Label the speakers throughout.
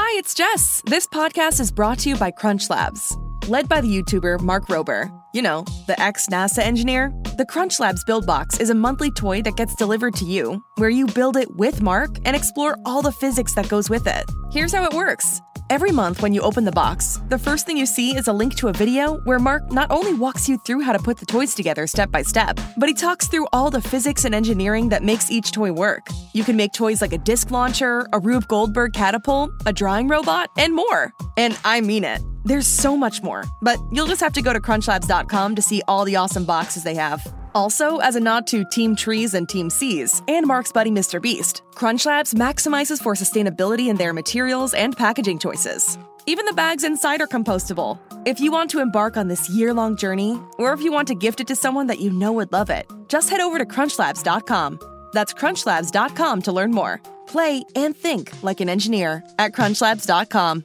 Speaker 1: Hi, it's Jess. This podcast is brought to you by Crunch Labs. Led by the YouTuber Mark Rober, you know, the ex NASA engineer, the Crunch Labs Build Box is a monthly toy that gets delivered to you, where you build it with Mark and explore all the physics that goes with it. Here's how it works. Every month, when you open the box, the first thing you see is a link to a video where Mark not only walks you through how to put the toys together step by step, but he talks through all the physics and engineering that makes each toy work. You can make toys like a disc launcher, a Rube Goldberg catapult, a drawing robot, and more. And I mean it. There's so much more, but you'll just have to go to crunchlabs.com to see all the awesome boxes they have. Also, as a nod to Team Trees and Team Seas, and Mark's buddy Mr. Beast, Crunch Labs maximizes for sustainability in their materials and packaging choices. Even the bags inside are compostable. If you want to embark on this year long journey, or if you want to gift it to someone that you know would love it, just head over to crunchlabs.com. That's crunchlabs.com to learn more. Play and think like an engineer at crunchlabs.com.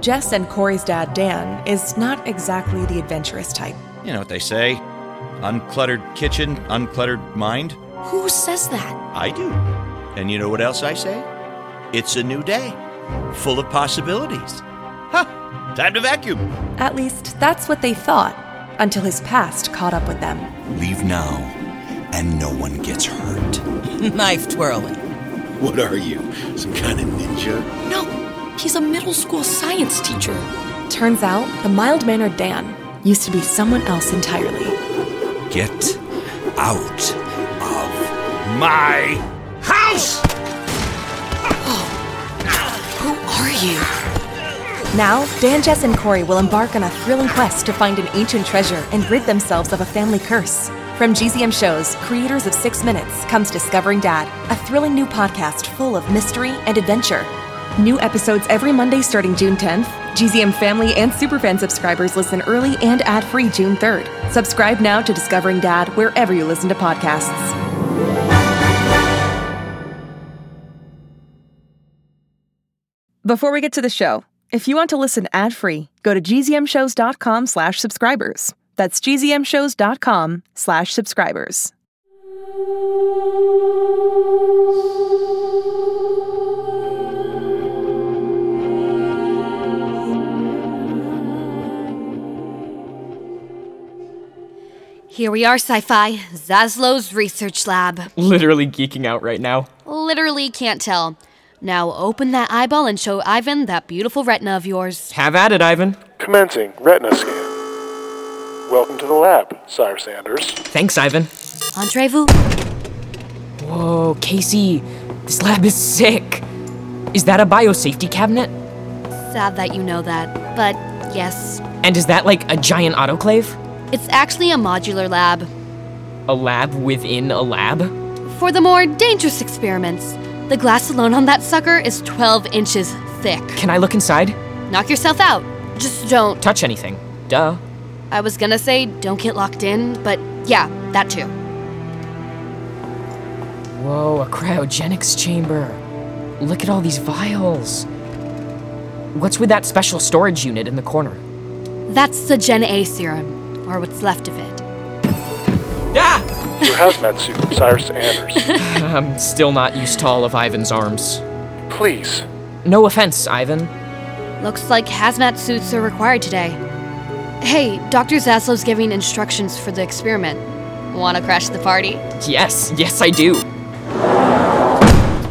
Speaker 1: Jess and Corey's dad, Dan, is not exactly the adventurous type.
Speaker 2: You know what they say uncluttered kitchen, uncluttered mind.
Speaker 3: Who says that?
Speaker 2: I do. And you know what else I say? It's a new day, full of possibilities. Huh, time to vacuum.
Speaker 1: At least that's what they thought, until his past caught up with them.
Speaker 4: Leave now, and no one gets hurt.
Speaker 5: Knife twirling.
Speaker 6: What are you, some kind of ninja?
Speaker 3: No, he's a middle school science teacher.
Speaker 1: Turns out, the mild mannered Dan used to be someone else entirely.
Speaker 4: Get out of
Speaker 2: My house!
Speaker 3: Oh, who are you?
Speaker 1: Now, Dan, Jess, and Corey will embark on a thrilling quest to find an ancient treasure and rid themselves of a family curse. From GZM Shows, creators of Six Minutes, comes Discovering Dad, a thrilling new podcast full of mystery and adventure. New episodes every Monday starting June 10th. GZM family and Superfan subscribers listen early and ad free June 3rd. Subscribe now to Discovering Dad wherever you listen to podcasts. Before we get to the show, if you want to listen ad-free, go to gzmshows.com slash subscribers. That's gzmshows.com slash subscribers.
Speaker 3: Here we are, Sci Fi, Zaslow's research lab.
Speaker 7: Literally geeking out right now.
Speaker 3: Literally can't tell. Now open that eyeball and show Ivan that beautiful retina of yours.
Speaker 7: Have at it, Ivan.
Speaker 6: Commencing retina scan. Welcome to the lab, Cyrus Sanders.
Speaker 7: Thanks, Ivan.
Speaker 3: Entrez-vous.
Speaker 7: Whoa, Casey, this lab is sick. Is that a biosafety cabinet?
Speaker 3: Sad that you know that, but yes.
Speaker 7: And is that like a giant autoclave?
Speaker 3: It's actually a modular lab.
Speaker 7: A lab within a lab?
Speaker 3: For the more dangerous experiments, the glass alone on that sucker is 12 inches thick.
Speaker 7: Can I look inside?
Speaker 3: Knock yourself out. Just don't.
Speaker 7: Touch anything. Duh.
Speaker 3: I was gonna say don't get locked in, but yeah, that too.
Speaker 7: Whoa, a cryogenics chamber. Look at all these vials. What's with that special storage unit in the corner?
Speaker 3: That's the Gen A serum, or what's left of it.
Speaker 7: Ah!
Speaker 6: Your hazmat suit, Cyrus Sanders.
Speaker 7: I'm still not used to all of Ivan's arms.
Speaker 6: Please.
Speaker 7: No offense, Ivan.
Speaker 3: Looks like hazmat suits are required today. Hey, Dr. Zaslow's giving instructions for the experiment. Wanna crash the party?
Speaker 7: Yes, yes, I do.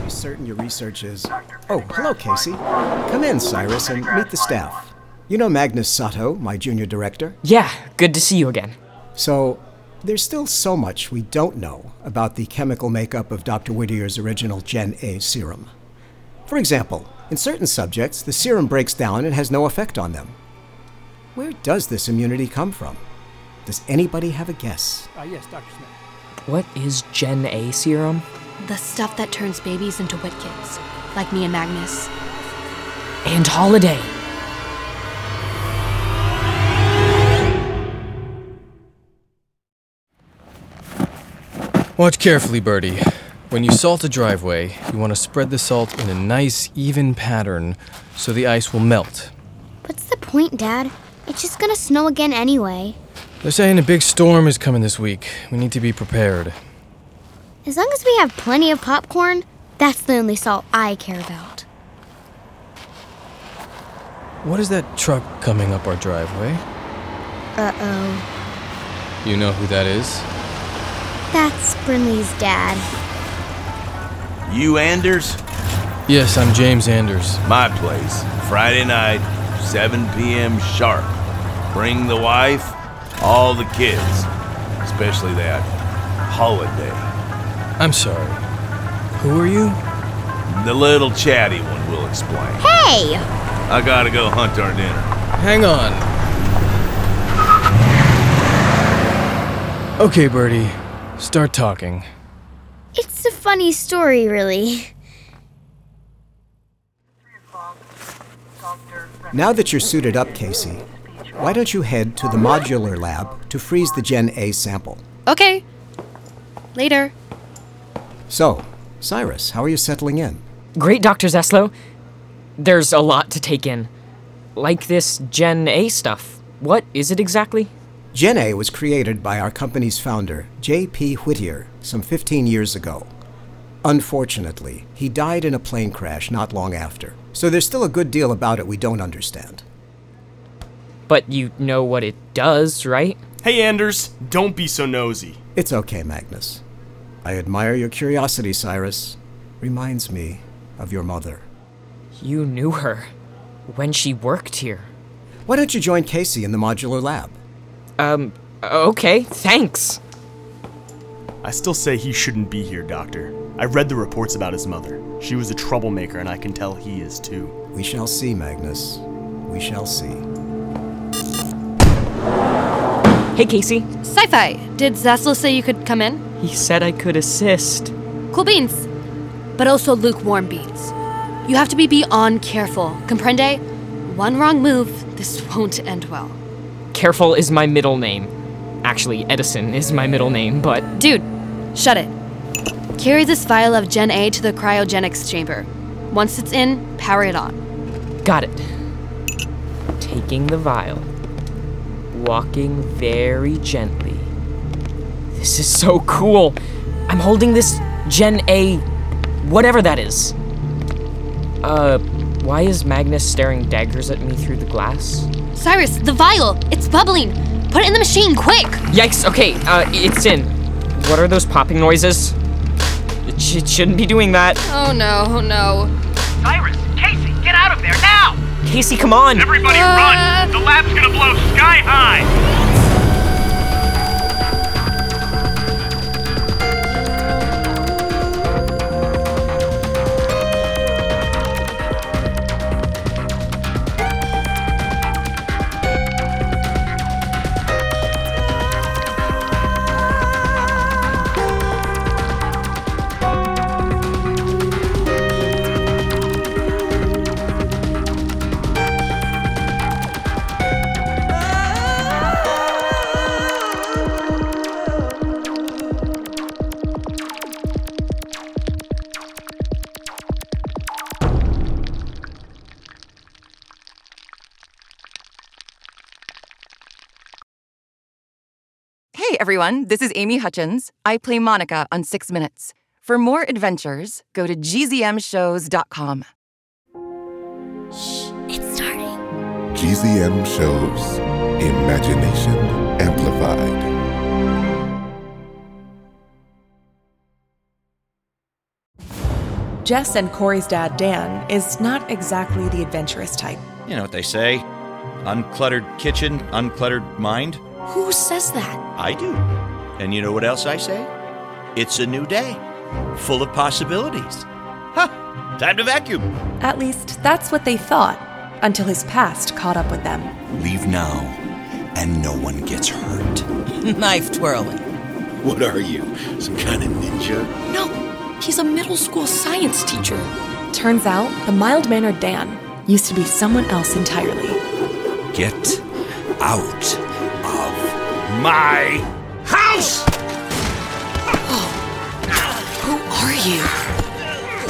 Speaker 8: Be certain your research is. Oh, hello, Casey. Come in, Cyrus, and meet the staff. You know Magnus Sato, my junior director?
Speaker 7: Yeah, good to see you again.
Speaker 8: So, there's still so much we don't know about the chemical makeup of Dr. Whittier's original Gen A serum. For example, in certain subjects, the serum breaks down and has no effect on them. Where does this immunity come from? Does anybody have a guess?
Speaker 9: Uh, yes, Dr. Smith.
Speaker 7: What is Gen A serum?
Speaker 3: The stuff that turns babies into wit kids, like me and Magnus.
Speaker 7: And Holiday.
Speaker 5: Watch carefully, Birdie. When you salt a driveway, you want to spread the salt in a nice, even pattern so the ice will melt.
Speaker 9: What's the point, Dad? It's just gonna snow again anyway.
Speaker 5: They're saying a big storm is coming this week. We need to be prepared.
Speaker 9: As long as we have plenty of popcorn, that's the only salt I care about.
Speaker 5: What is that truck coming up our driveway?
Speaker 9: Uh oh.
Speaker 5: You know who that is?
Speaker 9: That's Brinley's dad.
Speaker 2: You Anders?
Speaker 5: Yes, I'm James Anders.
Speaker 2: My place. Friday night, 7 p.m. sharp. Bring the wife, all the kids, especially that holiday.
Speaker 5: I'm sorry. Who are you?
Speaker 2: The little chatty one will explain.
Speaker 9: Hey!
Speaker 2: I gotta go hunt our dinner.
Speaker 5: Hang on. Okay, Birdie. Start talking.
Speaker 9: It's a funny story, really.
Speaker 8: Now that you're suited up, Casey, why don't you head to the modular lab to freeze the Gen A sample?
Speaker 3: Okay. Later.
Speaker 8: So, Cyrus, how are you settling in?
Speaker 7: Great, Dr. Zaslow. There's a lot to take in. Like this Gen A stuff. What is it exactly?
Speaker 8: Gen A was created by our company's founder, J.P. Whittier, some 15 years ago. Unfortunately, he died in a plane crash not long after, so there's still a good deal about it we don't understand.
Speaker 7: But you know what it does, right?
Speaker 10: Hey, Anders, don't be so nosy.
Speaker 8: It's okay, Magnus. I admire your curiosity, Cyrus. Reminds me of your mother.
Speaker 7: You knew her when she worked here.
Speaker 8: Why don't you join Casey in the modular lab?
Speaker 7: Um, okay, thanks.
Speaker 10: I still say he shouldn't be here, Doctor. I read the reports about his mother. She was a troublemaker, and I can tell he is too.
Speaker 8: We shall see, Magnus. We shall see.
Speaker 7: Hey, Casey.
Speaker 3: Sci fi. Did Zaslow say you could come in?
Speaker 7: He said I could assist.
Speaker 3: Cool beans. But also lukewarm beans. You have to be beyond careful. Comprende? One wrong move, this won't end well.
Speaker 7: Careful is my middle name. Actually, Edison is my middle name, but.
Speaker 3: Dude, shut it. Carry this vial of Gen A to the cryogenics chamber. Once it's in, power it on.
Speaker 7: Got it. Taking the vial. Walking very gently. This is so cool. I'm holding this Gen A. whatever that is. Uh, why is Magnus staring daggers at me through the glass?
Speaker 3: Cyrus, the vial! It's bubbling! Put it in the machine, quick!
Speaker 7: Yikes, okay, uh, it's in. What are those popping noises? It, sh- it shouldn't be doing that.
Speaker 3: Oh no, oh no.
Speaker 11: Cyrus, Casey, get out of there now!
Speaker 7: Casey, come on!
Speaker 11: Everybody
Speaker 3: Uh.
Speaker 11: run! The lab's gonna blow sky high!
Speaker 12: Everyone, this is Amy Hutchins. I play Monica on Six Minutes. For more adventures, go to gzmshows.com.
Speaker 9: It's starting.
Speaker 13: GZM shows Imagination Amplified.
Speaker 14: Jess and Corey's dad, Dan, is not exactly the adventurous type.
Speaker 2: You know what they say uncluttered kitchen, uncluttered mind.
Speaker 14: Who says that?
Speaker 2: I do. And you know what else I say? It's a new day, full of possibilities. Huh, time to vacuum.
Speaker 14: At least that's what they thought, until his past caught up with them.
Speaker 4: Leave now, and no one gets hurt.
Speaker 15: Knife twirling.
Speaker 16: What are you, some kind of ninja?
Speaker 14: No,
Speaker 11: He's a middle school science teacher.
Speaker 1: Turns out, the mild mannered Dan used to be someone else entirely.
Speaker 4: Get out of
Speaker 17: My house!
Speaker 11: Who are you?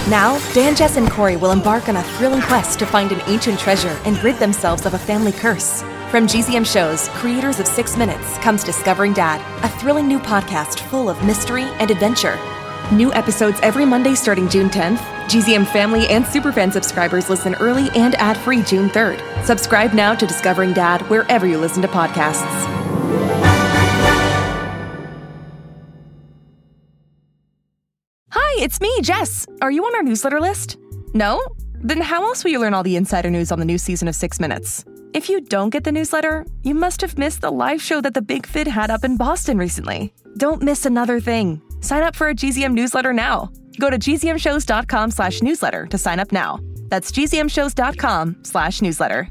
Speaker 1: Now, Dan, Jess, and Corey will embark on a thrilling quest to find an ancient treasure and rid themselves of a family curse. From GZM Shows, creators of Six Minutes, comes Discovering Dad, a thrilling new podcast full of mystery and adventure. New episodes every Monday starting June 10th. GZM family and superfan subscribers listen early and ad-free June 3rd. Subscribe now to Discovering Dad wherever you listen to podcasts.
Speaker 18: It's me, Jess. Are you on our newsletter list? No? Then how else will you learn all the insider news on the new season of Six Minutes? If you don't get the newsletter, you must have missed the live show that the Big Fid had up in Boston recently. Don't miss another thing. Sign up for a GZM newsletter now. Go to gzmshows.com slash newsletter to sign up now. That's gzmshows.com slash newsletter.